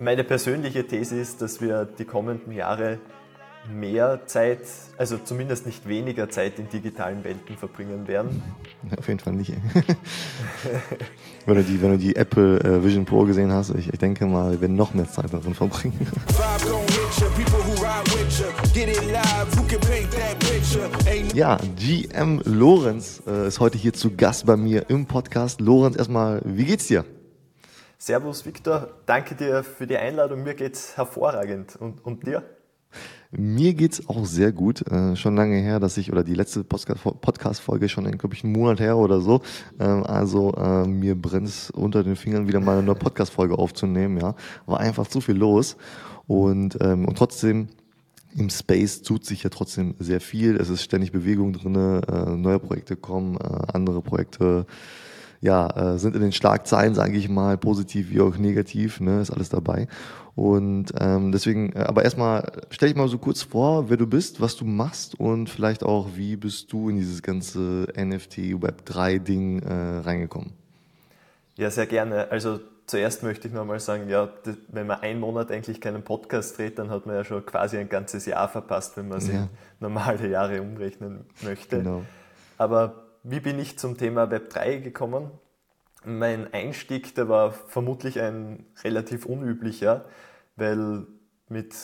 Meine persönliche These ist, dass wir die kommenden Jahre mehr Zeit, also zumindest nicht weniger Zeit in digitalen Welten verbringen werden. Auf jeden Fall nicht. wenn, du die, wenn du die Apple äh, Vision Pro gesehen hast, ich, ich denke mal, wir werden noch mehr Zeit darin verbringen. ja, GM Lorenz äh, ist heute hier zu Gast bei mir im Podcast. Lorenz, erstmal, wie geht's dir? Servus Victor, danke dir für die Einladung. Mir geht's hervorragend. Und, und dir? Mir geht's auch sehr gut. Äh, schon lange her, dass ich, oder die letzte Podcast-Folge schon, glaube ich, einen Monat her oder so. Ähm, also äh, mir brennt unter den Fingern, wieder mal eine neue Podcast-Folge aufzunehmen. Ja, War einfach zu viel los. Und, ähm, und trotzdem im Space tut sich ja trotzdem sehr viel. Es ist ständig Bewegung drinne, äh, neue Projekte kommen, äh, andere Projekte ja, äh, sind in den Schlagzeilen, sage ich mal, positiv wie auch negativ, ne, ist alles dabei. Und ähm, deswegen, äh, aber erstmal stell dich mal so kurz vor, wer du bist, was du machst und vielleicht auch, wie bist du in dieses ganze NFT Web 3 Ding äh, reingekommen? Ja, sehr gerne. Also zuerst möchte ich nochmal sagen, ja, wenn man einen Monat eigentlich keinen Podcast dreht, dann hat man ja schon quasi ein ganzes Jahr verpasst, wenn man es ja. in normale Jahre umrechnen möchte. Genau. Aber wie bin ich zum Thema Web 3 gekommen? Mein Einstieg, der war vermutlich ein relativ unüblicher, weil mit,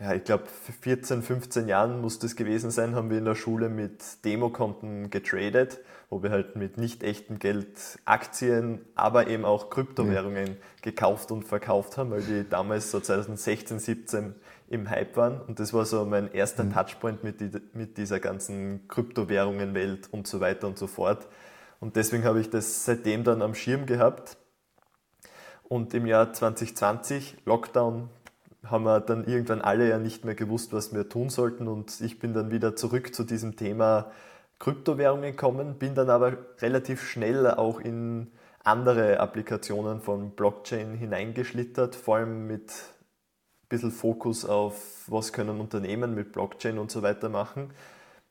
ja, ich glaube, 14, 15 Jahren muss das gewesen sein, haben wir in der Schule mit Demokonten getradet, wo wir halt mit nicht echtem Geld Aktien, aber eben auch Kryptowährungen ja. gekauft und verkauft haben, weil die damals so 2016, 17 im Hype waren. Und das war so mein erster mhm. Touchpoint mit, die, mit dieser ganzen Kryptowährungen-Welt und so weiter und so fort. Und deswegen habe ich das seitdem dann am Schirm gehabt. Und im Jahr 2020, Lockdown, haben wir dann irgendwann alle ja nicht mehr gewusst, was wir tun sollten. Und ich bin dann wieder zurück zu diesem Thema Kryptowährungen gekommen, bin dann aber relativ schnell auch in andere Applikationen von Blockchain hineingeschlittert, vor allem mit bisschen Fokus auf, was können Unternehmen mit Blockchain und so weiter machen.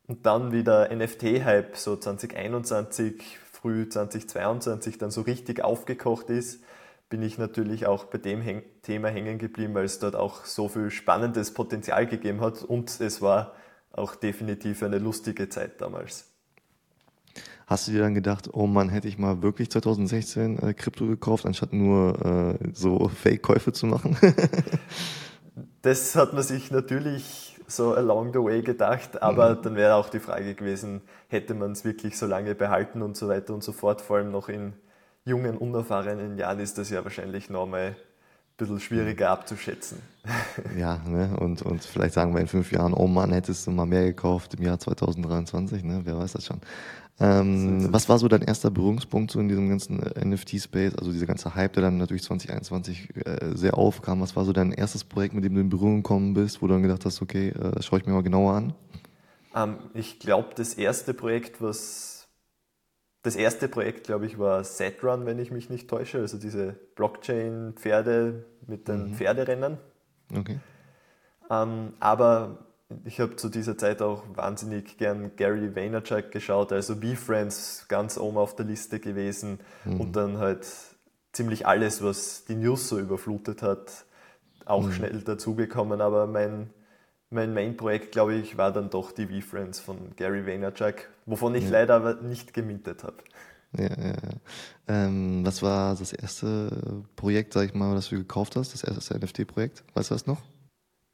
Und dann wie der NFT-Hype so 2021, früh 2022 dann so richtig aufgekocht ist, bin ich natürlich auch bei dem Häng Thema hängen geblieben, weil es dort auch so viel spannendes Potenzial gegeben hat und es war auch definitiv eine lustige Zeit damals. Hast du dir dann gedacht, oh Mann, hätte ich mal wirklich 2016 äh, Krypto gekauft, anstatt nur äh, so Fake-Käufe zu machen? das hat man sich natürlich so along the way gedacht, aber mhm. dann wäre auch die Frage gewesen, hätte man es wirklich so lange behalten und so weiter und so fort, vor allem noch in jungen, unerfahrenen Jahren ist das ja wahrscheinlich nochmal ein bisschen schwieriger abzuschätzen. Ja, ne? und, und vielleicht sagen wir in fünf Jahren, oh Mann, hättest du mal mehr gekauft im Jahr 2023, ne? wer weiß das schon. Ähm, was war so dein erster Berührungspunkt so in diesem ganzen äh, NFT-Space, also dieser ganze Hype, der dann natürlich 2021 äh, sehr aufkam? Was war so dein erstes Projekt, mit dem du in Berührung gekommen bist, wo du dann gedacht hast, okay, äh, das schaue ich mir mal genauer an? Ähm, ich glaube, das erste Projekt, was das erste Projekt, glaube ich, war Setrun, wenn ich mich nicht täusche, also diese Blockchain-Pferde mit den mhm. Pferderennen. Okay. Ähm, aber ich habe zu dieser Zeit auch wahnsinnig gern Gary Vaynerchuk geschaut, also V-Friends ganz oben auf der Liste gewesen mhm. und dann halt ziemlich alles, was die News so überflutet hat, auch mhm. schnell dazugekommen. Aber mein, mein Main-Projekt, glaube ich, war dann doch die V-Friends von Gary Vaynerchuk, wovon ich ja. leider aber nicht gemintet habe. Ja, ja, ja. Ähm, was war das erste Projekt, sag ich mal, das du gekauft hast, das erste NFT-Projekt? Weißt du das noch?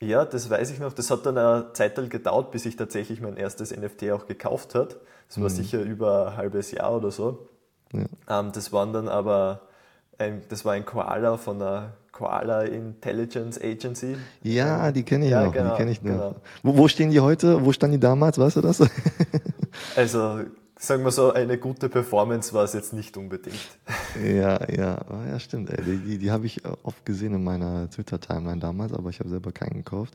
Ja, das weiß ich noch. Das hat dann eine Zeit gedauert, bis ich tatsächlich mein erstes NFT auch gekauft hat. Das war mhm. sicher über ein halbes Jahr oder so. Ja. Ähm, das waren dann aber, ein, das war ein Koala von der Koala Intelligence Agency. Ja, die kenne ich ja, noch. Genau, die kenne ich noch. Genau. Wo, wo, stehen die heute? Wo standen die damals? Weißt du das? also sagen wir so, eine gute Performance war es jetzt nicht unbedingt. Ja, ja, oh, ja, stimmt. Ey. Die, die, die habe ich oft gesehen in meiner Twitter-Timeline damals, aber ich habe selber keinen gekauft.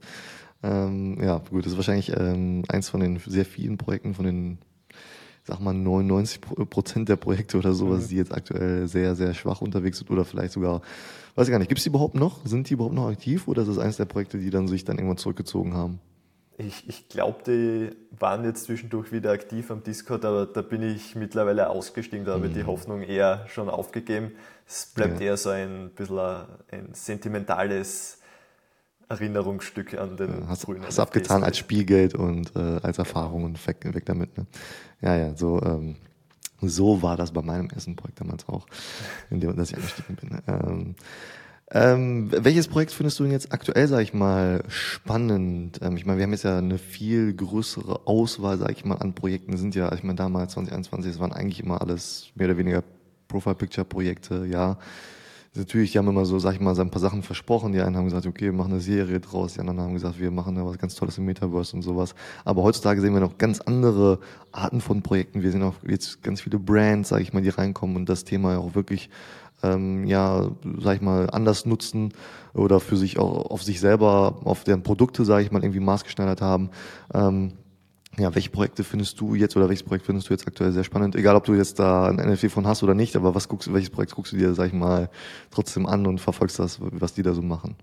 Ähm, ja, gut, das ist wahrscheinlich ähm, eins von den sehr vielen Projekten, von den, sag mal, 99 Prozent der Projekte oder sowas, mhm. die jetzt aktuell sehr, sehr schwach unterwegs sind oder vielleicht sogar, weiß ich gar nicht, gibt es die überhaupt noch? Sind die überhaupt noch aktiv oder ist das eines der Projekte, die dann sich dann irgendwann zurückgezogen haben? Ich, ich glaube, die waren jetzt zwischendurch wieder aktiv am Discord, aber da bin ich mittlerweile ausgestiegen, da habe ich die mhm. Hoffnung eher schon aufgegeben. Es bleibt ja. eher so ein bisschen ein sentimentales Erinnerungsstück an den ja, hast, frühen Hast abgetan als Spielgeld und äh, als Erfahrung und weg, weg damit. Ne? Ja, ja, so, ähm, so war das bei meinem ersten Projekt damals auch, in dem dass ich eingestiegen bin. Ähm, ähm, welches Projekt findest du denn jetzt aktuell, sag ich mal, spannend? Ähm, ich meine, wir haben jetzt ja eine viel größere Auswahl, sag ich mal, an Projekten. Sind ja, ich meine, damals 2021, es waren eigentlich immer alles mehr oder weniger Profile-Picture-Projekte, ja. Natürlich, die haben immer so, sag ich mal, so ein paar Sachen versprochen. Die einen haben gesagt, okay, wir machen eine Serie draus. Die anderen haben gesagt, wir machen da was ganz Tolles im Metaverse und sowas. Aber heutzutage sehen wir noch ganz andere Arten von Projekten. Wir sehen auch jetzt ganz viele Brands, sag ich mal, die reinkommen und das Thema auch wirklich ähm, ja, sag ich mal, anders nutzen oder für sich auch auf sich selber, auf deren Produkte, sage ich mal, irgendwie maßgeschneidert haben. Ähm, ja, welche Projekte findest du jetzt oder welches Projekt findest du jetzt aktuell sehr spannend? Egal, ob du jetzt da ein NFT von hast oder nicht, aber was guckst, welches Projekt guckst du dir, sag ich mal, trotzdem an und verfolgst das, was die da so machen?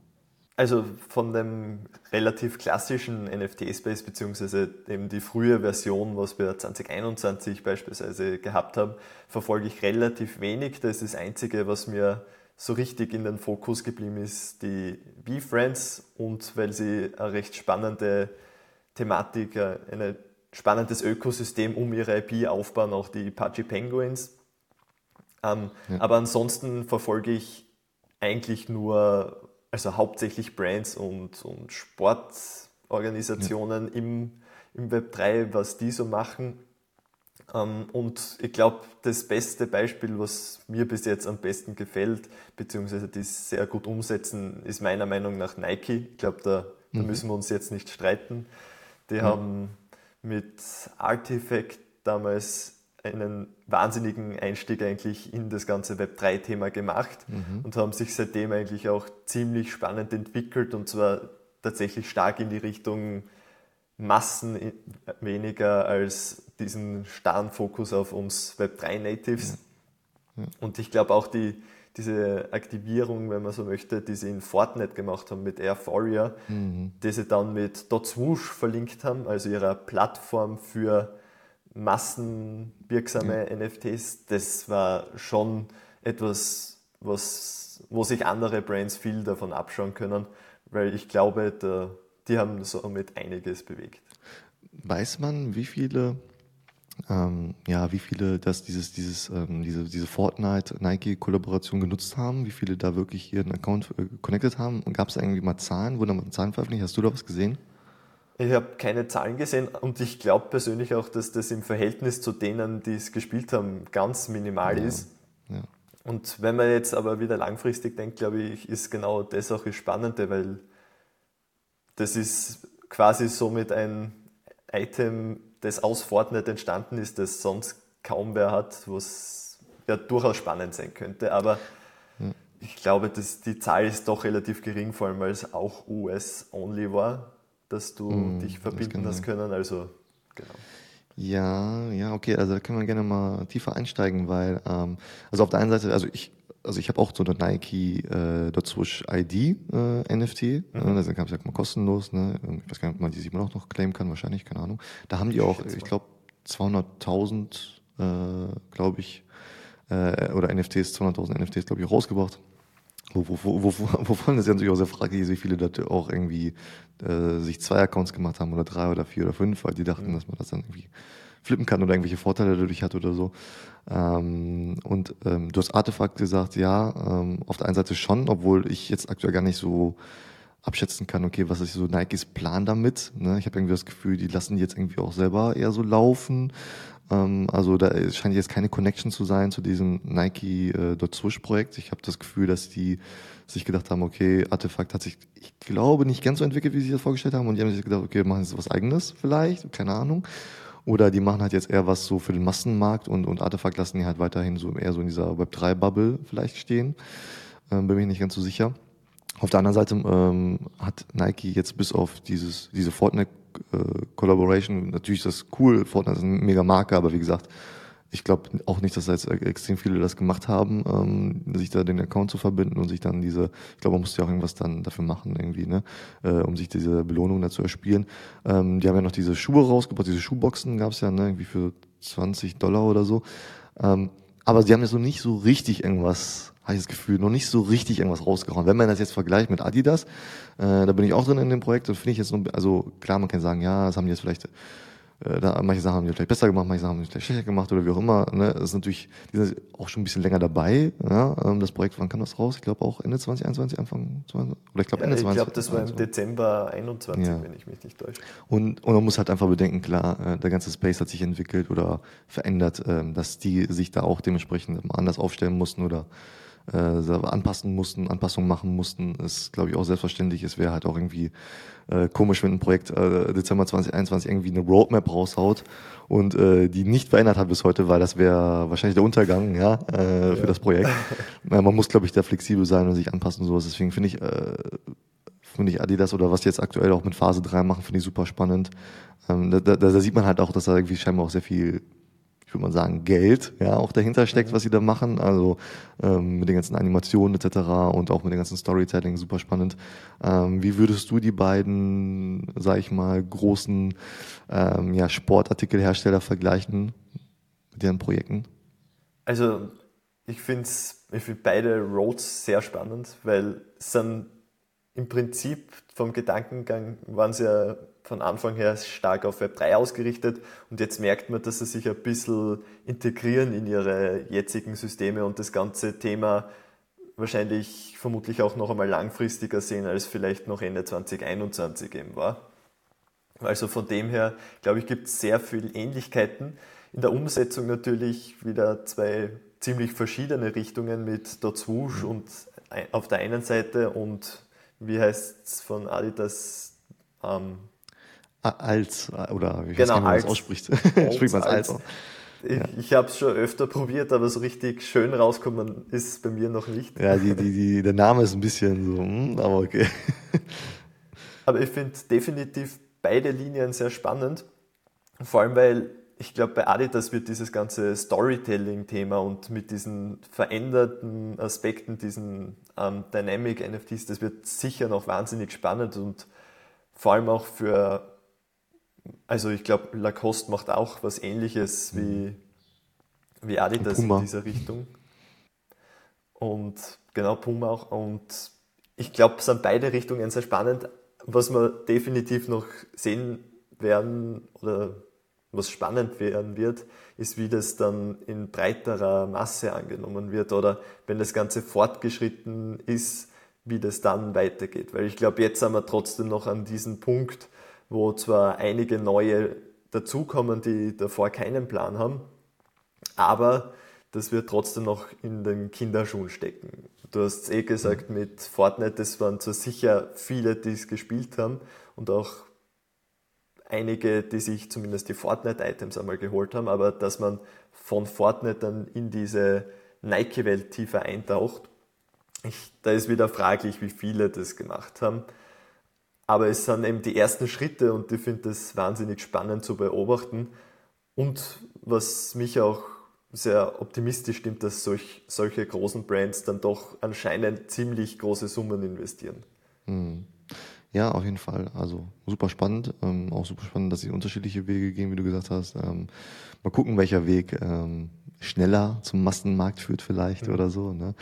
Also von dem relativ klassischen NFT-Space, beziehungsweise eben die frühe Version, was wir 2021 beispielsweise gehabt haben, verfolge ich relativ wenig. Das ist das Einzige, was mir so richtig in den Fokus geblieben ist, die B-Friends und weil sie eine recht spannende Thematik, ein spannendes Ökosystem um ihre IP aufbauen, auch die Apache Penguins. Ähm, ja. Aber ansonsten verfolge ich eigentlich nur also hauptsächlich Brands und, und Sportorganisationen ja. im, im Web 3, was die so machen. Ähm, und ich glaube, das beste Beispiel, was mir bis jetzt am besten gefällt, beziehungsweise die sehr gut umsetzen, ist meiner Meinung nach Nike. Ich glaube, da, mhm. da, müssen wir uns jetzt nicht streiten. Die mhm. haben mit Artifact damals einen wahnsinnigen Einstieg eigentlich in das ganze Web3-Thema gemacht mhm. und haben sich seitdem eigentlich auch ziemlich spannend entwickelt und zwar tatsächlich stark in die Richtung Massen weniger als diesen starren Fokus auf uns Web3-Natives. Ja. Ja. Und ich glaube auch die, diese Aktivierung, wenn man so möchte, die sie in Fortnite gemacht haben mit Airforia, mhm. die sie dann mit Dotswoosh verlinkt haben, also ihrer Plattform für massenwirksame ja. NFTs, das war schon etwas, was, wo sich andere Brands viel davon abschauen können, weil ich glaube, da, die haben somit einiges bewegt. Weiß man, wie viele ähm, ja, wie viele das dieses, dieses, ähm, diese, diese Fortnite-Nike-Kollaboration genutzt haben, wie viele da wirklich ihren Account äh, connected haben. Gab es irgendwie mal Zahlen? Wurden da mal Zahlen veröffentlicht? Hast du da was gesehen? Ich habe keine Zahlen gesehen und ich glaube persönlich auch, dass das im Verhältnis zu denen, die es gespielt haben, ganz minimal ja. ist. Ja. Und wenn man jetzt aber wieder langfristig denkt, glaube ich, ist genau das auch das Spannende, weil das ist quasi somit ein Item, das aus Fortnite entstanden ist, das sonst kaum wer hat, was ja durchaus spannend sein könnte. Aber ja. ich glaube, dass die Zahl ist doch relativ gering, vor allem weil es auch US-only war dass du mm, dich verbinden hast können. Also, genau. Ja, ja, okay, also da können wir gerne mal tiefer einsteigen, weil, ähm, also auf der einen Seite, also ich, also ich habe auch so eine Nike äh, Swoosh ID äh, NFT, mhm. äh, das gab es ja mal kostenlos, ne? Ich weiß gar nicht, ob man die immer noch, noch claimen kann, wahrscheinlich, keine Ahnung. Da haben die auch, ich, ich glaube, 200.000, äh, glaube ich, äh, oder NFTs, 200.000 NFTs, glaube ich, rausgebracht. Wo, wo, wo, wo, wovon das ja natürlich auch sehr fraglich ist, wie viele da auch irgendwie äh, sich zwei Accounts gemacht haben oder drei oder vier oder fünf, weil die dachten, mhm. dass man das dann irgendwie flippen kann oder irgendwelche Vorteile dadurch hat oder so. Ähm, und ähm, du hast Artefakt gesagt, ja, ähm, auf der einen Seite schon, obwohl ich jetzt aktuell gar nicht so abschätzen kann, okay, was ist so Nikes Plan damit? Ne? Ich habe irgendwie das Gefühl, die lassen die jetzt irgendwie auch selber eher so laufen. Ähm, also da scheint jetzt keine Connection zu sein zu diesem Nike äh, Projekt. Ich habe das Gefühl, dass die sich gedacht haben, okay, Artefakt hat sich, ich glaube, nicht ganz so entwickelt, wie sie das vorgestellt haben. Und die haben sich gedacht, okay, machen jetzt was eigenes vielleicht, keine Ahnung. Oder die machen halt jetzt eher was so für den Massenmarkt und, und Artefakt lassen die halt weiterhin so eher so in dieser Web3-Bubble vielleicht stehen. Ähm, bin mir nicht ganz so sicher. Auf der anderen Seite ähm, hat Nike jetzt bis auf dieses, diese Fortnite äh, Collaboration, natürlich ist das cool, Fortnite ist eine mega Marke, aber wie gesagt, ich glaube auch nicht, dass da jetzt extrem viele das gemacht haben, ähm, sich da den Account zu verbinden und sich dann diese, ich glaube, man muss ja auch irgendwas dann dafür machen, irgendwie, ne, äh, um sich diese Belohnung da zu erspielen. Ähm, die haben ja noch diese Schuhe rausgebracht, diese Schuhboxen gab es ja, ne, irgendwie für 20 Dollar oder so. Ähm, aber sie haben ja so nicht so richtig irgendwas, habe ich das Gefühl, noch nicht so richtig irgendwas rausgehauen. Wenn man das jetzt vergleicht mit Adidas, äh, da bin ich auch drin in dem Projekt und finde ich jetzt so, also klar, man kann sagen, ja, das haben die jetzt vielleicht äh, da, manche Sachen haben die vielleicht besser gemacht, manche Sachen haben die vielleicht schlechter gemacht oder wie auch immer. Ne? Das ist natürlich, die sind auch schon ein bisschen länger dabei. Ja? Ähm, das Projekt, wann kam das raus? Ich glaube auch Ende 2021, Anfang 20, oder ich glaube Ende ja, ich 20. Ich glaube, das war im Dezember 21, ja. wenn ich mich nicht täusche. Und, und man muss halt einfach bedenken, klar, äh, der ganze Space hat sich entwickelt oder verändert, ähm, dass die sich da auch dementsprechend anders aufstellen mussten oder anpassen mussten, Anpassungen machen mussten, ist, glaube ich, auch selbstverständlich. Es wäre halt auch irgendwie äh, komisch, wenn ein Projekt äh, Dezember 2021 irgendwie eine Roadmap raushaut und äh, die nicht verändert hat bis heute, weil das wäre wahrscheinlich der Untergang ja, äh, ja. für das Projekt. man muss, glaube ich, da flexibel sein und sich anpassen und sowas. Deswegen finde ich, äh, finde ich Adidas oder was die jetzt aktuell auch mit Phase 3 machen, finde ich super spannend. Ähm, da, da, da sieht man halt auch, dass da irgendwie scheinbar auch sehr viel ich würde mal sagen, Geld, ja, auch dahinter steckt, mhm. was sie da machen. Also ähm, mit den ganzen Animationen etc. und auch mit dem ganzen Storytelling, super spannend. Ähm, wie würdest du die beiden, sag ich mal, großen ähm, ja, Sportartikelhersteller vergleichen mit deren Projekten? Also ich finde ich find beide Roads sehr spannend, weil es sind im Prinzip vom Gedankengang waren sie ja von Anfang her stark auf Web 3 ausgerichtet und jetzt merkt man, dass sie sich ein bisschen integrieren in ihre jetzigen Systeme und das ganze Thema wahrscheinlich vermutlich auch noch einmal langfristiger sehen, als vielleicht noch Ende 2021 eben war. Also von dem her, glaube ich, gibt es sehr viele Ähnlichkeiten. In der Umsetzung natürlich wieder zwei ziemlich verschiedene Richtungen mit Swoosh und auf der einen Seite und wie heißt es von Adidas ähm, als, oder wie genau, weiß man das ausspricht. Spricht man als. als. Ich, ja. ich habe es schon öfter probiert, aber so richtig schön rauskommen ist bei mir noch nicht. Ja, die, die, die, der Name ist ein bisschen so, hm, aber okay. Aber ich finde definitiv beide Linien sehr spannend. Vor allem, weil ich glaube, bei Adidas wird dieses ganze Storytelling-Thema und mit diesen veränderten Aspekten, diesen ähm, Dynamic NFTs, das wird sicher noch wahnsinnig spannend und vor allem auch für also ich glaube, Lacoste macht auch was ähnliches wie, mhm. wie Adidas in dieser Richtung. Und genau, Puma auch. Und ich glaube, es sind beide Richtungen sehr spannend. Was wir definitiv noch sehen werden oder was spannend werden wird, ist, wie das dann in breiterer Masse angenommen wird oder wenn das Ganze fortgeschritten ist, wie das dann weitergeht. Weil ich glaube, jetzt sind wir trotzdem noch an diesem Punkt, wo zwar einige neue dazukommen, die davor keinen Plan haben, aber das wird trotzdem noch in den Kinderschuhen stecken. Du hast eh gesagt, mit Fortnite, das waren zwar sicher viele, die es gespielt haben und auch einige, die sich zumindest die Fortnite-Items einmal geholt haben, aber dass man von Fortnite dann in diese Nike-Welt tiefer eintaucht, ich, da ist wieder fraglich, wie viele das gemacht haben. Aber es sind eben die ersten Schritte und ich finde das wahnsinnig spannend zu beobachten. Und was mich auch sehr optimistisch stimmt, dass solch, solche großen Brands dann doch anscheinend ziemlich große Summen investieren. Hm. Ja, auf jeden Fall. Also super spannend. Ähm, auch super spannend, dass sie unterschiedliche Wege gehen, wie du gesagt hast. Ähm, mal gucken, welcher Weg ähm, schneller zum Massenmarkt führt vielleicht mhm. oder so. Ne?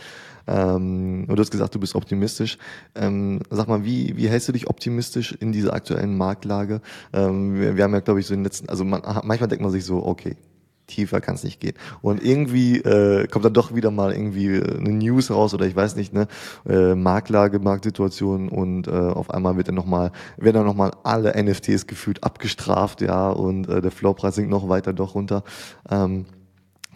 Ähm, und du hast gesagt, du bist optimistisch. Ähm, sag mal, wie, wie hältst du dich optimistisch in dieser aktuellen Marktlage? Ähm, wir, wir, haben ja, glaube ich, so in den letzten, also man, manchmal denkt man sich so, okay, tiefer kann es nicht gehen. Und irgendwie äh, kommt dann doch wieder mal irgendwie äh, eine News raus oder ich weiß nicht, ne, äh, Marktlage, Marktsituation und äh, auf einmal wird dann nochmal, werden dann nochmal alle NFTs gefühlt abgestraft, ja, und äh, der Floorpreis sinkt noch weiter doch runter. Ähm,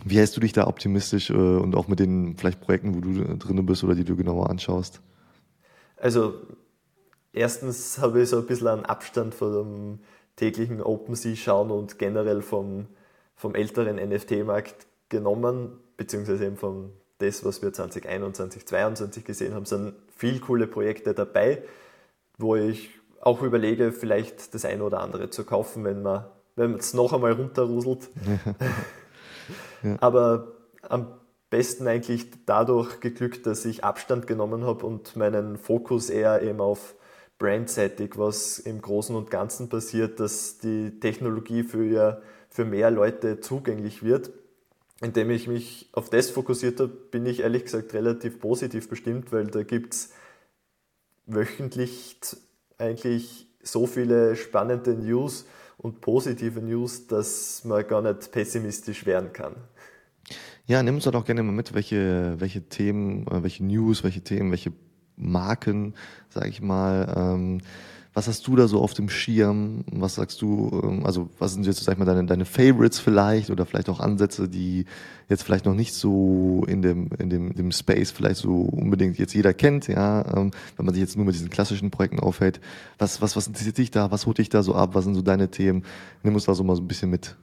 wie hältst du dich da optimistisch äh, und auch mit den vielleicht Projekten, wo du drin bist oder die du genauer anschaust? Also, erstens habe ich so ein bisschen einen Abstand von dem täglichen OpenSea schauen und generell vom, vom älteren NFT-Markt genommen, beziehungsweise eben von das, was wir 2021, 2022 gesehen haben, sind viel coole Projekte dabei, wo ich auch überlege, vielleicht das eine oder andere zu kaufen, wenn man wenn es noch einmal runterruselt. ja. Aber am besten eigentlich dadurch geglückt, dass ich Abstand genommen habe und meinen Fokus eher eben auf brandseitig, was im Großen und Ganzen passiert, dass die Technologie für, für mehr Leute zugänglich wird. Indem ich mich auf das fokussiert habe, bin ich ehrlich gesagt relativ positiv bestimmt, weil da gibt es wöchentlich eigentlich so viele spannende News und positive News, dass man gar nicht pessimistisch werden kann. Ja, nimm uns doch gerne mal mit, welche, welche Themen, äh, welche News, welche Themen, welche Marken, sag ich mal, ähm, was hast du da so auf dem Schirm? Was sagst du, ähm, also was sind jetzt, sag ich mal, deine, deine Favorites vielleicht oder vielleicht auch Ansätze, die jetzt vielleicht noch nicht so in dem, in dem, dem Space vielleicht so unbedingt jetzt jeder kennt, ja, ähm, wenn man sich jetzt nur mit diesen klassischen Projekten aufhält. Was, was, was interessiert dich da? Was holt dich da so ab? Was sind so deine Themen? Nimm uns da so mal so ein bisschen mit.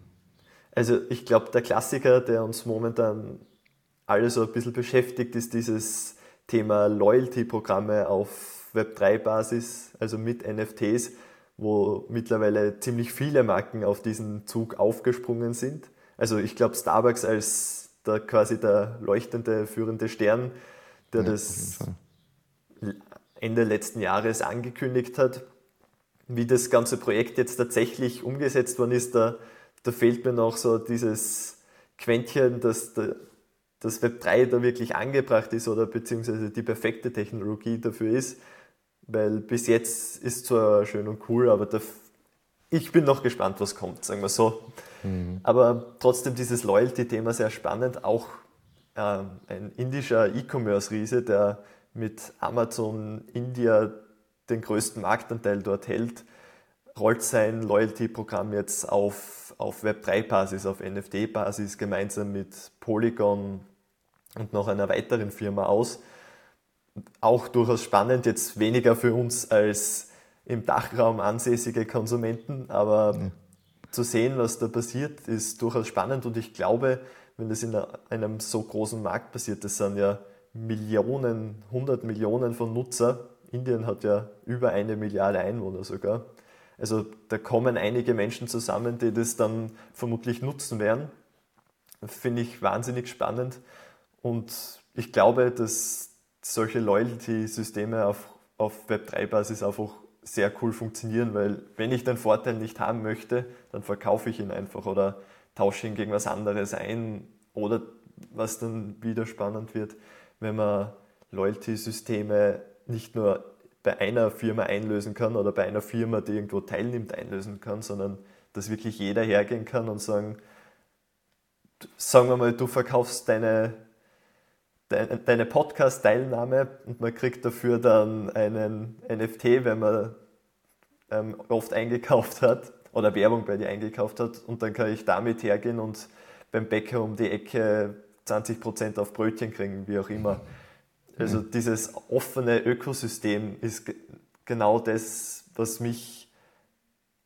Also ich glaube, der Klassiker, der uns momentan alle so ein bisschen beschäftigt, ist dieses Thema Loyalty-Programme auf Web3-Basis, also mit NFTs, wo mittlerweile ziemlich viele Marken auf diesen Zug aufgesprungen sind. Also ich glaube Starbucks als der, quasi der leuchtende führende Stern, der ja, das Ende letzten Jahres angekündigt hat. Wie das ganze Projekt jetzt tatsächlich umgesetzt worden ist, da, da fehlt mir noch so dieses Quäntchen, dass der, das Web 3 da wirklich angebracht ist oder beziehungsweise die perfekte Technologie dafür ist. Weil bis jetzt ist zwar schön und cool, aber der, ich bin noch gespannt, was kommt, sagen wir so. Mhm. Aber trotzdem dieses Loyalty-Thema sehr spannend. Auch äh, ein indischer E-Commerce-Riese, der mit Amazon India den größten Marktanteil dort hält, rollt sein Loyalty-Programm jetzt auf, auf Web3-Basis, auf NFT-Basis gemeinsam mit Polygon und noch einer weiteren Firma aus auch durchaus spannend, jetzt weniger für uns als im Dachraum ansässige Konsumenten, aber ja. zu sehen, was da passiert, ist durchaus spannend und ich glaube, wenn das in einem so großen Markt passiert, das sind ja Millionen, hundert Millionen von Nutzer. Indien hat ja über eine Milliarde Einwohner sogar. Also da kommen einige Menschen zusammen, die das dann vermutlich nutzen werden. Finde ich wahnsinnig spannend. Und ich glaube, dass solche Loyalty-Systeme auf, auf Web3-Basis einfach sehr cool funktionieren, weil wenn ich den Vorteil nicht haben möchte, dann verkaufe ich ihn einfach oder tausche ihn gegen was anderes ein oder was dann wieder spannend wird, wenn man Loyalty-Systeme nicht nur bei einer Firma einlösen kann oder bei einer Firma, die irgendwo teilnimmt, einlösen kann, sondern dass wirklich jeder hergehen kann und sagen, sagen wir mal, du verkaufst deine deine Podcast-Teilnahme und man kriegt dafür dann einen NFT, wenn man ähm, oft eingekauft hat oder Werbung bei dir eingekauft hat und dann kann ich damit hergehen und beim Bäcker um die Ecke 20% auf Brötchen kriegen, wie auch immer. Also mhm. dieses offene Ökosystem ist genau das, was mich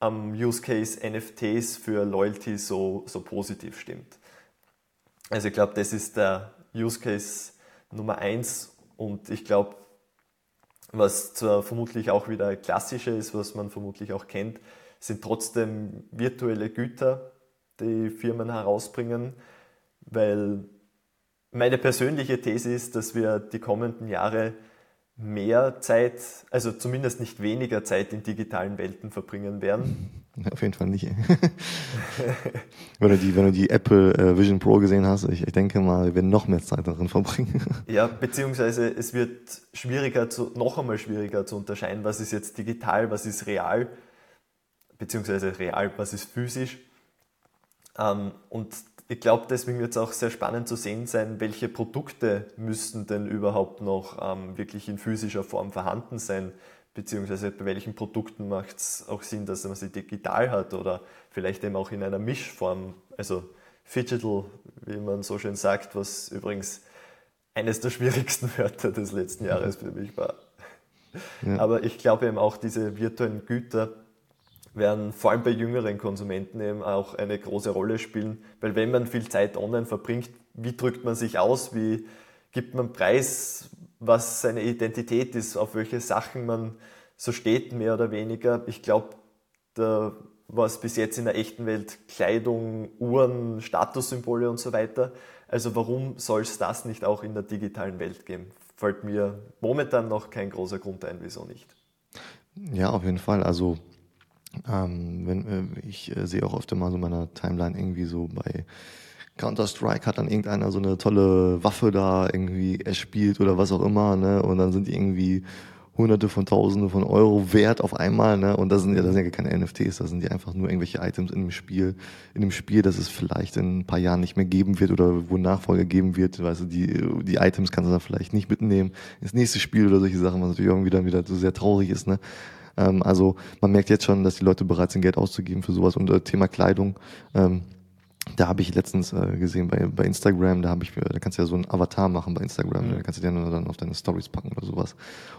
am Use Case NFTs für Loyalty so, so positiv stimmt. Also ich glaube, das ist der Use Case Nummer eins und ich glaube, was zwar vermutlich auch wieder klassischer ist, was man vermutlich auch kennt, sind trotzdem virtuelle Güter, die Firmen herausbringen, weil meine persönliche These ist, dass wir die kommenden Jahre mehr Zeit, also zumindest nicht weniger Zeit in digitalen Welten verbringen werden. Auf jeden Fall nicht. wenn, du die, wenn du die Apple äh, Vision Pro gesehen hast, ich, ich denke mal, wir werden noch mehr Zeit darin verbringen. ja, beziehungsweise es wird schwieriger zu, noch einmal schwieriger zu unterscheiden, was ist jetzt digital, was ist real, beziehungsweise real, was ist physisch. Ähm, und ich glaube, deswegen wird es auch sehr spannend zu sehen sein, welche Produkte müssten denn überhaupt noch ähm, wirklich in physischer Form vorhanden sein, beziehungsweise bei welchen Produkten macht es auch Sinn, dass man sie digital hat oder vielleicht eben auch in einer Mischform, also Digital, wie man so schön sagt, was übrigens eines der schwierigsten Wörter des letzten Jahres für mich war. Ja. Aber ich glaube eben auch diese virtuellen Güter werden vor allem bei jüngeren Konsumenten eben auch eine große Rolle spielen, weil wenn man viel Zeit online verbringt, wie drückt man sich aus, wie gibt man Preis, was seine Identität ist, auf welche Sachen man so steht, mehr oder weniger. Ich glaube, da was bis jetzt in der echten Welt Kleidung, Uhren, Statussymbole und so weiter. Also warum soll es das nicht auch in der digitalen Welt geben? Fällt mir momentan noch kein großer Grund ein, wieso nicht. Ja, auf jeden Fall. Also ähm, wenn, äh, ich äh, sehe auch öfter mal so meiner Timeline irgendwie so bei Counter-Strike hat dann irgendeiner so eine tolle Waffe da irgendwie erspielt oder was auch immer, ne? Und dann sind die irgendwie hunderte von Tausende von Euro wert auf einmal, ne? Und das sind ja, das sind ja keine NFTs, das sind ja einfach nur irgendwelche Items in dem Spiel, in dem Spiel, das es vielleicht in ein paar Jahren nicht mehr geben wird oder wo Nachfolger geben wird. Weißt du, die, die Items kannst du dann vielleicht nicht mitnehmen ins nächste Spiel oder solche Sachen, was natürlich irgendwie dann wieder so sehr traurig ist, ne? Ähm, also man merkt jetzt schon, dass die Leute bereit sind, Geld auszugeben für sowas. Und äh, Thema Kleidung, ähm, da habe ich letztens äh, gesehen bei, bei Instagram, da habe ich, da kannst du ja so einen Avatar machen bei Instagram, mhm. da kannst du den dann auf deine Stories packen oder sowas.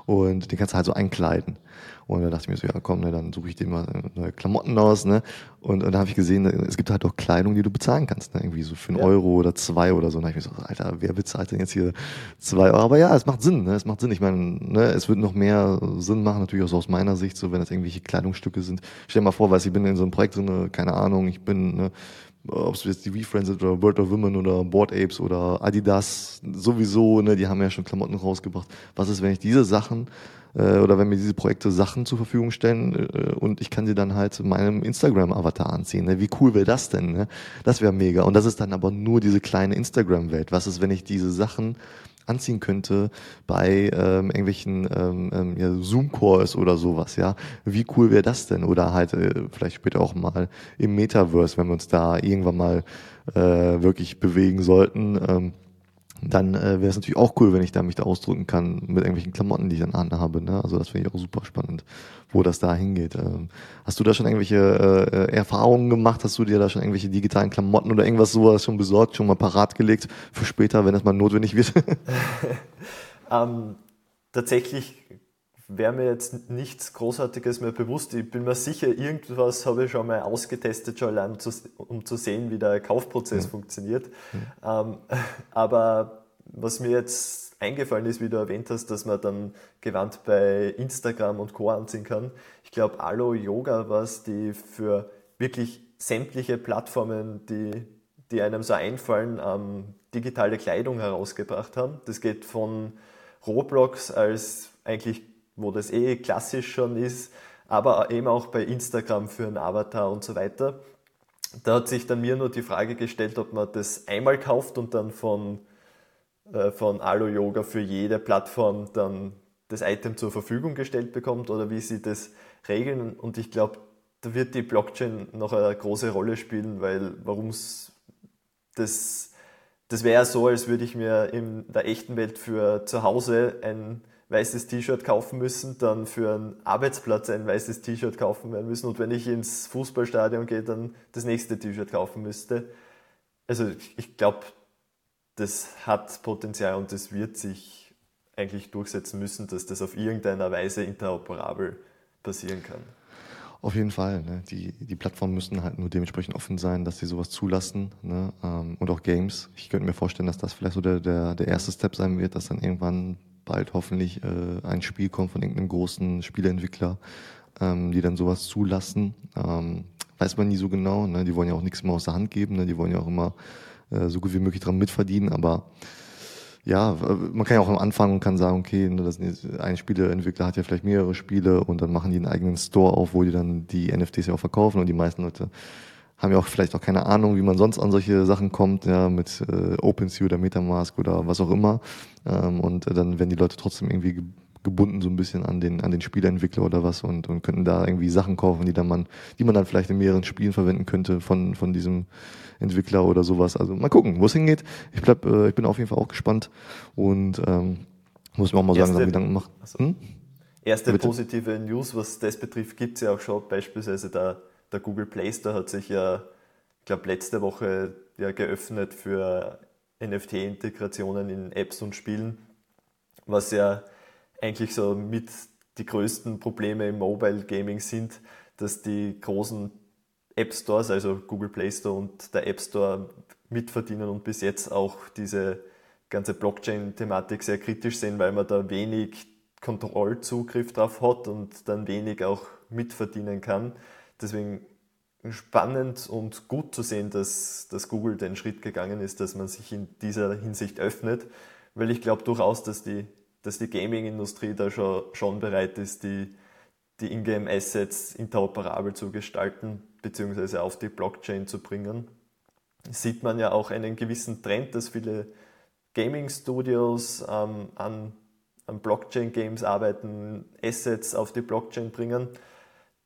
Und den kannst du halt so einkleiden. Und da dachte ich mir so, ja komm, ne, dann suche ich dir mal neue Klamotten aus, ne? Und, und da habe ich gesehen, es gibt halt auch Kleidung, die du bezahlen kannst, ne? Irgendwie so für einen ja. Euro oder zwei oder so. Und da habe ich mir so, Alter, wer bezahlt denn jetzt hier zwei Euro? Aber ja, es macht Sinn, ne? Es macht Sinn. Ich meine, ne, es wird noch mehr Sinn machen, natürlich auch so aus meiner Sicht, so wenn das irgendwelche Kleidungsstücke sind. Stell dir mal vor, weißt ich bin in so einem Projekt drin, keine Ahnung, ich bin, ne, ob es jetzt die V-Friends sind oder World of Women oder Board Apes oder Adidas, sowieso, ne, die haben ja schon Klamotten rausgebracht. Was ist, wenn ich diese Sachen äh, oder wenn mir diese Projekte Sachen zur Verfügung stellen äh, und ich kann sie dann halt meinem Instagram-Avatar anziehen. Ne? Wie cool wäre das denn? Ne? Das wäre mega. Und das ist dann aber nur diese kleine Instagram-Welt. Was ist, wenn ich diese Sachen anziehen könnte bei ähm, irgendwelchen ähm, ähm, ja, Zoom-Calls oder sowas, ja. Wie cool wäre das denn? Oder halt äh, vielleicht später auch mal im Metaverse, wenn wir uns da irgendwann mal äh, wirklich bewegen sollten. Ähm, dann äh, wäre es natürlich auch cool, wenn ich da mich da ausdrücken kann mit irgendwelchen Klamotten, die ich dann anhabe. Ne? Also das finde ich auch super spannend, wo das da hingeht. Ähm, hast du da schon irgendwelche äh, Erfahrungen gemacht? Hast du dir da schon irgendwelche digitalen Klamotten oder irgendwas sowas schon besorgt, schon mal parat gelegt für später, wenn das mal notwendig wird? ähm, tatsächlich wäre mir jetzt nichts Großartiges mehr bewusst. Ich bin mir sicher, irgendwas habe ich schon mal ausgetestet, schon allein, um zu sehen, wie der Kaufprozess mhm. funktioniert. Mhm. Ähm, aber was mir jetzt eingefallen ist, wie du erwähnt hast, dass man dann gewandt bei Instagram und Co. anziehen kann. Ich glaube, Alo Yoga war es, die für wirklich sämtliche Plattformen, die, die einem so einfallen, ähm, digitale Kleidung herausgebracht haben. Das geht von Roblox als eigentlich wo das eh klassisch schon ist, aber eben auch bei Instagram für einen Avatar und so weiter. Da hat sich dann mir nur die Frage gestellt, ob man das einmal kauft und dann von, äh, von Alo Yoga für jede Plattform dann das Item zur Verfügung gestellt bekommt oder wie sie das regeln. Und ich glaube, da wird die Blockchain noch eine große Rolle spielen, weil warum es das, das wäre so, als würde ich mir in der echten Welt für zu Hause ein weißes T-Shirt kaufen müssen, dann für einen Arbeitsplatz ein weißes T-Shirt kaufen werden müssen und wenn ich ins Fußballstadion gehe, dann das nächste T-Shirt kaufen müsste. Also ich glaube, das hat Potenzial und das wird sich eigentlich durchsetzen müssen, dass das auf irgendeiner Weise interoperabel passieren kann. Auf jeden Fall. Ne? Die, die Plattformen müssen halt nur dementsprechend offen sein, dass sie sowas zulassen. Ne? Ähm, und auch Games. Ich könnte mir vorstellen, dass das vielleicht so der, der, der erste Step sein wird, dass dann irgendwann bald hoffentlich äh, ein Spiel kommt von irgendeinem großen Spieleentwickler, ähm, die dann sowas zulassen. Ähm, weiß man nie so genau. Ne? Die wollen ja auch nichts mehr aus der Hand geben. Ne? Die wollen ja auch immer äh, so gut wie möglich dran mitverdienen. Aber ja, man kann ja auch am Anfang und kann sagen, okay, ne, das ein Spieleentwickler hat ja vielleicht mehrere Spiele und dann machen die einen eigenen Store auf, wo die dann die NFTs ja auch verkaufen und die meisten Leute haben ja auch vielleicht auch keine Ahnung, wie man sonst an solche Sachen kommt, ja, mit äh, OpenSea oder Metamask oder was auch immer. Ähm, und äh, dann werden die Leute trotzdem irgendwie gebunden so ein bisschen an den, an den Spieleentwickler oder was und, und könnten da irgendwie Sachen kaufen, die dann man, die man dann vielleicht in mehreren Spielen verwenden könnte von, von diesem Entwickler oder sowas. Also mal gucken, wo es hingeht. Ich bleib, äh, ich bin auf jeden Fall auch gespannt und ähm, muss mir auch mal Erste, langsam Gedanken machen. Hm? Erste Bitte? positive News, was das betrifft, gibt es ja auch schon beispielsweise da der Google Play Store hat sich ja, ich glaube, letzte Woche ja geöffnet für NFT-Integrationen in Apps und Spielen, was ja eigentlich so mit die größten Probleme im Mobile Gaming sind, dass die großen App Stores, also Google Play Store und der App Store mitverdienen und bis jetzt auch diese ganze Blockchain-Thematik sehr kritisch sehen, weil man da wenig Kontrollzugriff drauf hat und dann wenig auch mitverdienen kann. Deswegen spannend und gut zu sehen, dass, dass Google den Schritt gegangen ist, dass man sich in dieser Hinsicht öffnet, weil ich glaube durchaus, dass die, dass die Gaming-Industrie da schon, schon bereit ist, die, die Ingame-Assets interoperabel zu gestalten, beziehungsweise auf die Blockchain zu bringen. Sieht man ja auch einen gewissen Trend, dass viele Gaming-Studios ähm, an, an Blockchain-Games arbeiten, Assets auf die Blockchain bringen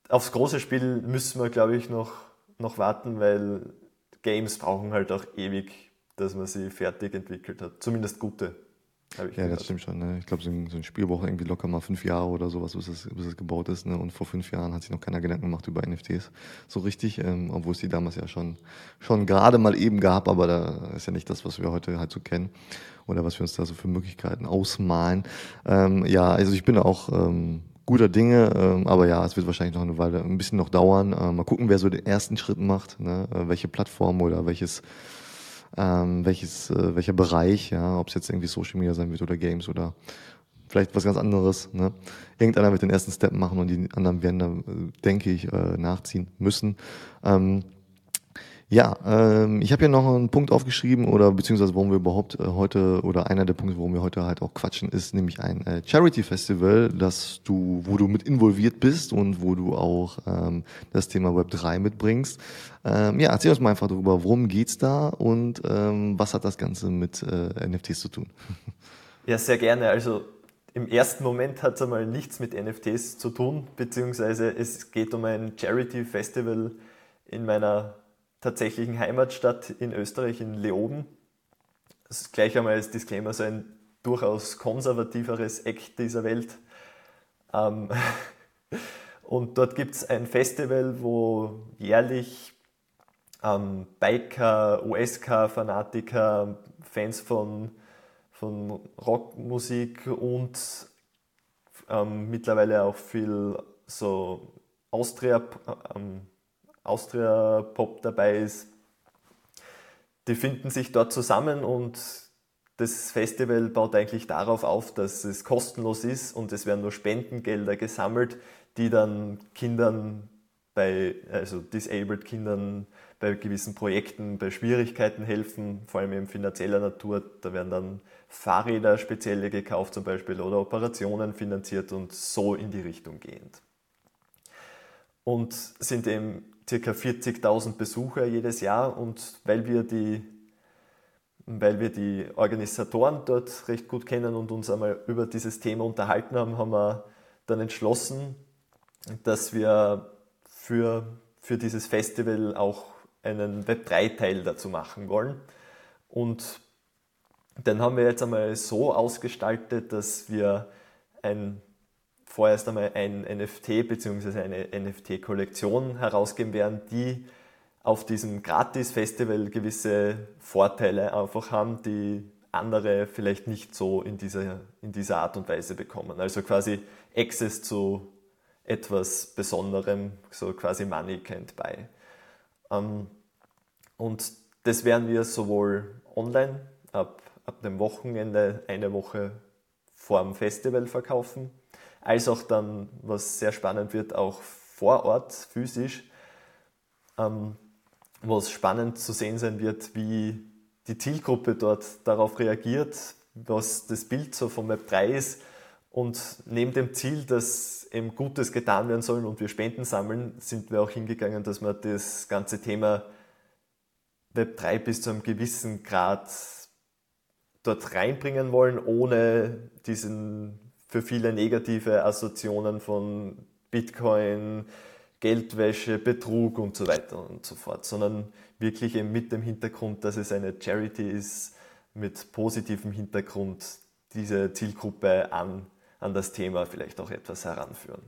aufs große Spiel müssen wir, glaube ich, noch, noch warten, weil Games brauchen halt auch ewig, dass man sie fertig entwickelt hat. Zumindest gute. ja, gehört. das stimmt schon. Ne? Ich glaube, so, ein, so ein Spiel braucht irgendwie locker mal fünf Jahre oder sowas, bis es, bis es gebaut ist. Ne? Und vor fünf Jahren hat sich noch keiner Gedanken gemacht über NFTs. So richtig, ähm, obwohl es die damals ja schon, schon gerade mal eben gab, aber da ist ja nicht das, was wir heute halt so kennen oder was wir uns da so für Möglichkeiten ausmalen. Ähm, ja, also ich bin auch ähm, guter Dinge, ähm, aber ja, es wird wahrscheinlich noch eine Weile, ein bisschen noch dauern. Äh, mal gucken, wer so den ersten Schritt macht, ne? Äh, welche Plattform oder welches, ähm, welches, äh, welcher Bereich, ja, ob es jetzt irgendwie Social Media sein wird oder Games oder vielleicht was ganz anderes. Ne? Irgendeiner wird den ersten Step machen und die anderen werden dann, äh, denke ich, äh, nachziehen müssen. Ähm, ja, ähm, ich habe ja noch einen Punkt aufgeschrieben oder beziehungsweise warum wir überhaupt äh, heute oder einer der Punkte, warum wir heute halt auch quatschen, ist nämlich ein äh, Charity Festival, dass du, wo du mit involviert bist und wo du auch ähm, das Thema Web 3 mitbringst. Ähm, ja, erzähl uns mal einfach darüber, worum geht's da und ähm, was hat das Ganze mit äh, NFTs zu tun? Ja, sehr gerne. Also im ersten Moment hat es einmal nichts mit NFTs zu tun, beziehungsweise es geht um ein Charity Festival in meiner tatsächlichen Heimatstadt in Österreich, in Leoben. Das ist gleich einmal als Disclaimer so ein durchaus konservativeres Eck dieser Welt. Ähm, und dort gibt es ein Festival, wo jährlich ähm, Biker, USK-Fanatiker, Fans von, von Rockmusik und ähm, mittlerweile auch viel so Austria, ähm, Austria Pop dabei ist, die finden sich dort zusammen und das Festival baut eigentlich darauf auf, dass es kostenlos ist und es werden nur Spendengelder gesammelt, die dann Kindern bei, also disabled Kindern bei gewissen Projekten, bei Schwierigkeiten helfen, vor allem eben finanzieller Natur. Da werden dann Fahrräder spezielle gekauft zum Beispiel oder Operationen finanziert und so in die Richtung gehend. Und sind eben ca. 40.000 Besucher jedes Jahr und weil wir die weil wir die Organisatoren dort recht gut kennen und uns einmal über dieses Thema unterhalten haben, haben wir dann entschlossen, dass wir für, für dieses Festival auch einen Web3-Teil dazu machen wollen. Und den haben wir jetzt einmal so ausgestaltet, dass wir ein vorerst einmal ein NFT bzw. eine NFT-Kollektion herausgeben werden, die auf diesem Gratis-Festival gewisse Vorteile einfach haben, die andere vielleicht nicht so in dieser, in dieser Art und Weise bekommen. Also quasi Access zu etwas Besonderem, so quasi Money can't buy. Ähm, und das werden wir sowohl online ab, ab dem Wochenende eine Woche vor dem Festival verkaufen, als auch dann, was sehr spannend wird, auch vor Ort physisch, ähm, wo es spannend zu sehen sein wird, wie die Zielgruppe dort darauf reagiert, was das Bild so vom Web 3 ist. Und neben dem Ziel, dass eben Gutes getan werden soll und wir Spenden sammeln, sind wir auch hingegangen, dass wir das ganze Thema Web 3 bis zu einem gewissen Grad dort reinbringen wollen, ohne diesen für viele negative Assoziationen von Bitcoin, Geldwäsche, Betrug und so weiter und so fort, sondern wirklich eben mit dem Hintergrund, dass es eine Charity ist, mit positivem Hintergrund diese Zielgruppe an, an das Thema vielleicht auch etwas heranführen.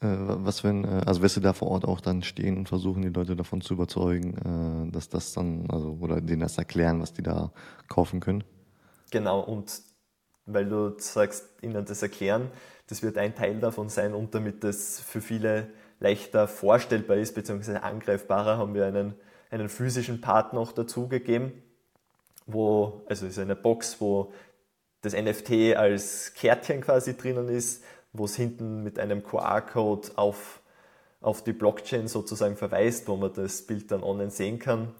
Äh, was wenn, äh, also wirst du da vor Ort auch dann stehen und versuchen, die Leute davon zu überzeugen, äh, dass das dann, also, oder denen das erklären, was die da kaufen können? Genau, und weil du sagst, ihnen das erklären. Das wird ein Teil davon sein und damit das für viele leichter vorstellbar ist, beziehungsweise angreifbarer, haben wir einen, einen physischen Part noch dazugegeben, wo, also ist eine Box, wo das NFT als Kärtchen quasi drinnen ist, wo es hinten mit einem QR-Code auf, auf die Blockchain sozusagen verweist, wo man das Bild dann online sehen kann.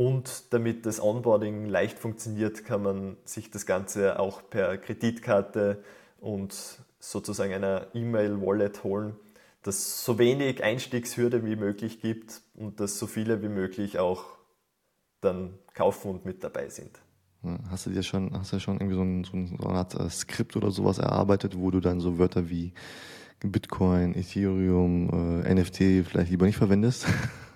Und damit das Onboarding leicht funktioniert, kann man sich das Ganze auch per Kreditkarte und sozusagen einer E-Mail-Wallet holen, das so wenig Einstiegshürde wie möglich gibt und dass so viele wie möglich auch dann kaufen und mit dabei sind. Hast du dir schon, hast du schon irgendwie so, ein, so eine Art äh, Skript oder sowas erarbeitet, wo du dann so Wörter wie Bitcoin, Ethereum, äh, NFT vielleicht lieber nicht verwendest?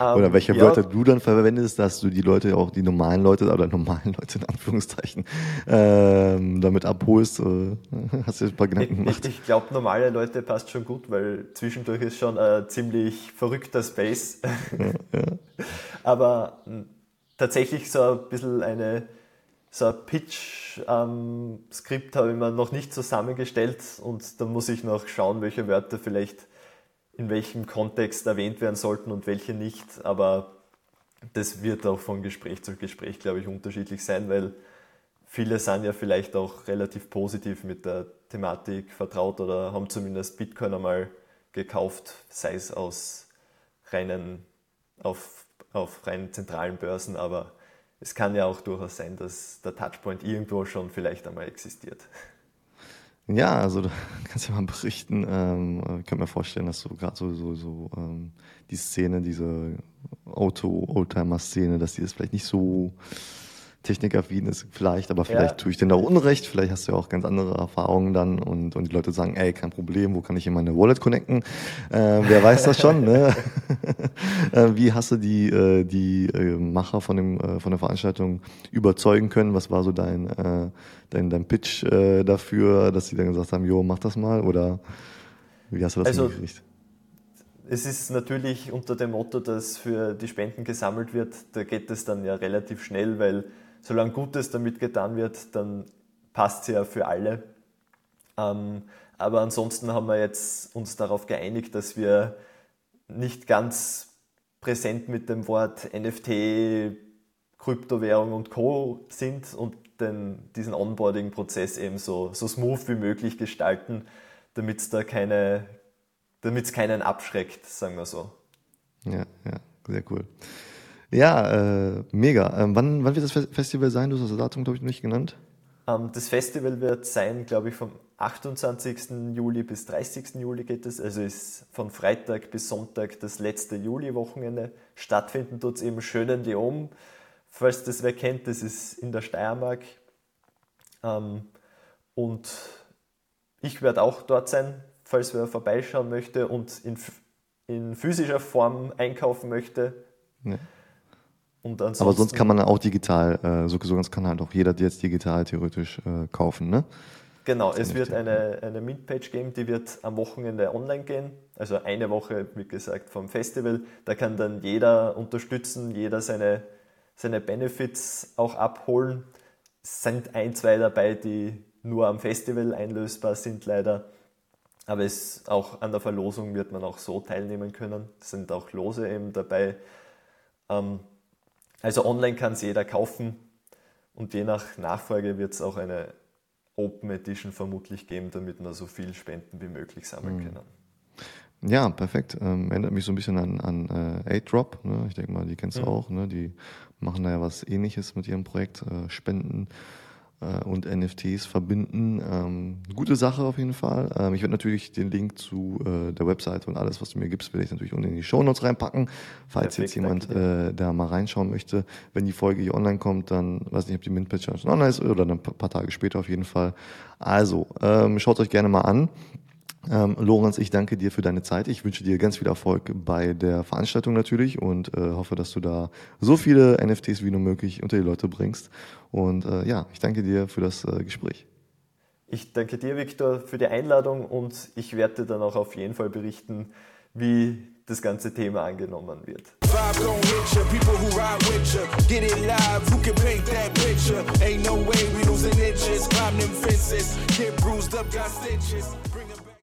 Um, oder ähm, welche ja. Wörter du dann verwendest, dass du die Leute auch die normalen Leute oder normalen Leute in Anführungszeichen ähm, damit abholst. Äh, hast du ein paar Gedanken gemacht? Ich, ich glaube, normale Leute passt schon gut, weil zwischendurch ist schon ein ziemlich verrückter Space. Ja, ja. Aber hm, tatsächlich so ein bisschen eine, so ein Pitch-Skript ähm, habe ich mir noch nicht zusammengestellt und da muss ich noch schauen, welche Wörter vielleicht in welchem Kontext erwähnt werden sollten und welche nicht. Aber das wird auch von Gespräch zu Gespräch, glaube ich, unterschiedlich sein, weil viele sind ja vielleicht auch relativ positiv mit der Thematik vertraut oder haben zumindest Bitcoin einmal gekauft, sei es aus reinen auf auf rein zentralen Börsen, aber es kann ja auch durchaus sein, dass der Touchpoint irgendwo schon vielleicht einmal existiert. Ja, also du kannst ja mal berichten. Ähm, ich kann mir vorstellen, dass du gerade so, so, so ähm, die Szene, diese Auto-Oldtimer-Szene, dass die das vielleicht nicht so technikaffin ist vielleicht, aber vielleicht ja. tue ich dir da Unrecht, vielleicht hast du ja auch ganz andere Erfahrungen dann und, und die Leute sagen, ey, kein Problem, wo kann ich in meine Wallet connecten? Äh, wer weiß das schon, ne? äh, wie hast du die, äh, die äh, Macher von, dem, äh, von der Veranstaltung überzeugen können? Was war so dein, dein, dein Pitch dafür, dass sie dann gesagt haben, jo, mach das mal oder wie hast du das also, hingekriegt? Es ist natürlich unter dem Motto, dass für die Spenden gesammelt wird, da geht es dann ja relativ schnell, weil solange Gutes damit getan wird, dann passt es ja für alle. Ähm, aber ansonsten haben wir jetzt uns darauf geeinigt, dass wir nicht ganz präsent mit dem Wort NFT, Kryptowährung und Co. sind und den, diesen Onboarding-Prozess eben so, so smooth wie möglich gestalten, damit es da keine, damit es keinen abschreckt, sagen wir so. Ja, ja, sehr cool. Ja, äh, mega. Ähm, wann, wann wird das Festival sein? Du hast das Datum, glaube ich, nicht genannt. Ähm, das Festival wird sein, glaube ich, vom 28. Juli bis 30. Juli geht es. Also ist von Freitag bis Sonntag das letzte Juli-Wochenende. Stattfinden tut es im schönen Leom. Falls das wer kennt, das ist in der Steiermark. Ähm, und ich werde auch dort sein, falls wer vorbeischauen möchte und in, in physischer Form einkaufen möchte. Ja. Aber sonst kann man auch digital, äh, so, sonst kann halt auch jeder jetzt digital theoretisch äh, kaufen, ne? Genau, es wird eine, eine Mint-Page geben, die wird am Wochenende online gehen. Also eine Woche, wie gesagt, vom Festival. Da kann dann jeder unterstützen, jeder seine, seine Benefits auch abholen. Es sind ein, zwei dabei, die nur am Festival einlösbar sind, leider. Aber es, auch an der Verlosung wird man auch so teilnehmen können. Es sind auch Lose eben dabei. Ähm, also online kann es jeder kaufen und je nach Nachfrage wird es auch eine Open Edition vermutlich geben, damit wir so viel Spenden wie möglich sammeln mhm. können. Ja, perfekt. Ähm, erinnert mich so ein bisschen an, an äh, A-Drop. Ne? Ich denke mal, die kennst du mhm. auch. Ne? Die machen da ja was ähnliches mit ihrem Projekt. Äh, Spenden und NFTs verbinden. Ähm, gute Sache auf jeden Fall. Ähm, ich werde natürlich den Link zu äh, der Webseite und alles, was du mir gibst, werde ich natürlich unten in die Show Notes reinpacken, falls Perfekt, jetzt jemand äh, da mal reinschauen möchte. Wenn die Folge hier online kommt, dann weiß nicht, ob die Mint schon online ist oder dann ein paar Tage später auf jeden Fall. Also, ähm, schaut euch gerne mal an. Ähm, Lorenz, ich danke dir für deine Zeit. Ich wünsche dir ganz viel Erfolg bei der Veranstaltung natürlich und äh, hoffe, dass du da so viele NFTs wie nur möglich unter die Leute bringst. Und äh, ja, ich danke dir für das äh, Gespräch. Ich danke dir, Viktor, für die Einladung und ich werde dann auch auf jeden Fall berichten, wie das ganze Thema angenommen wird.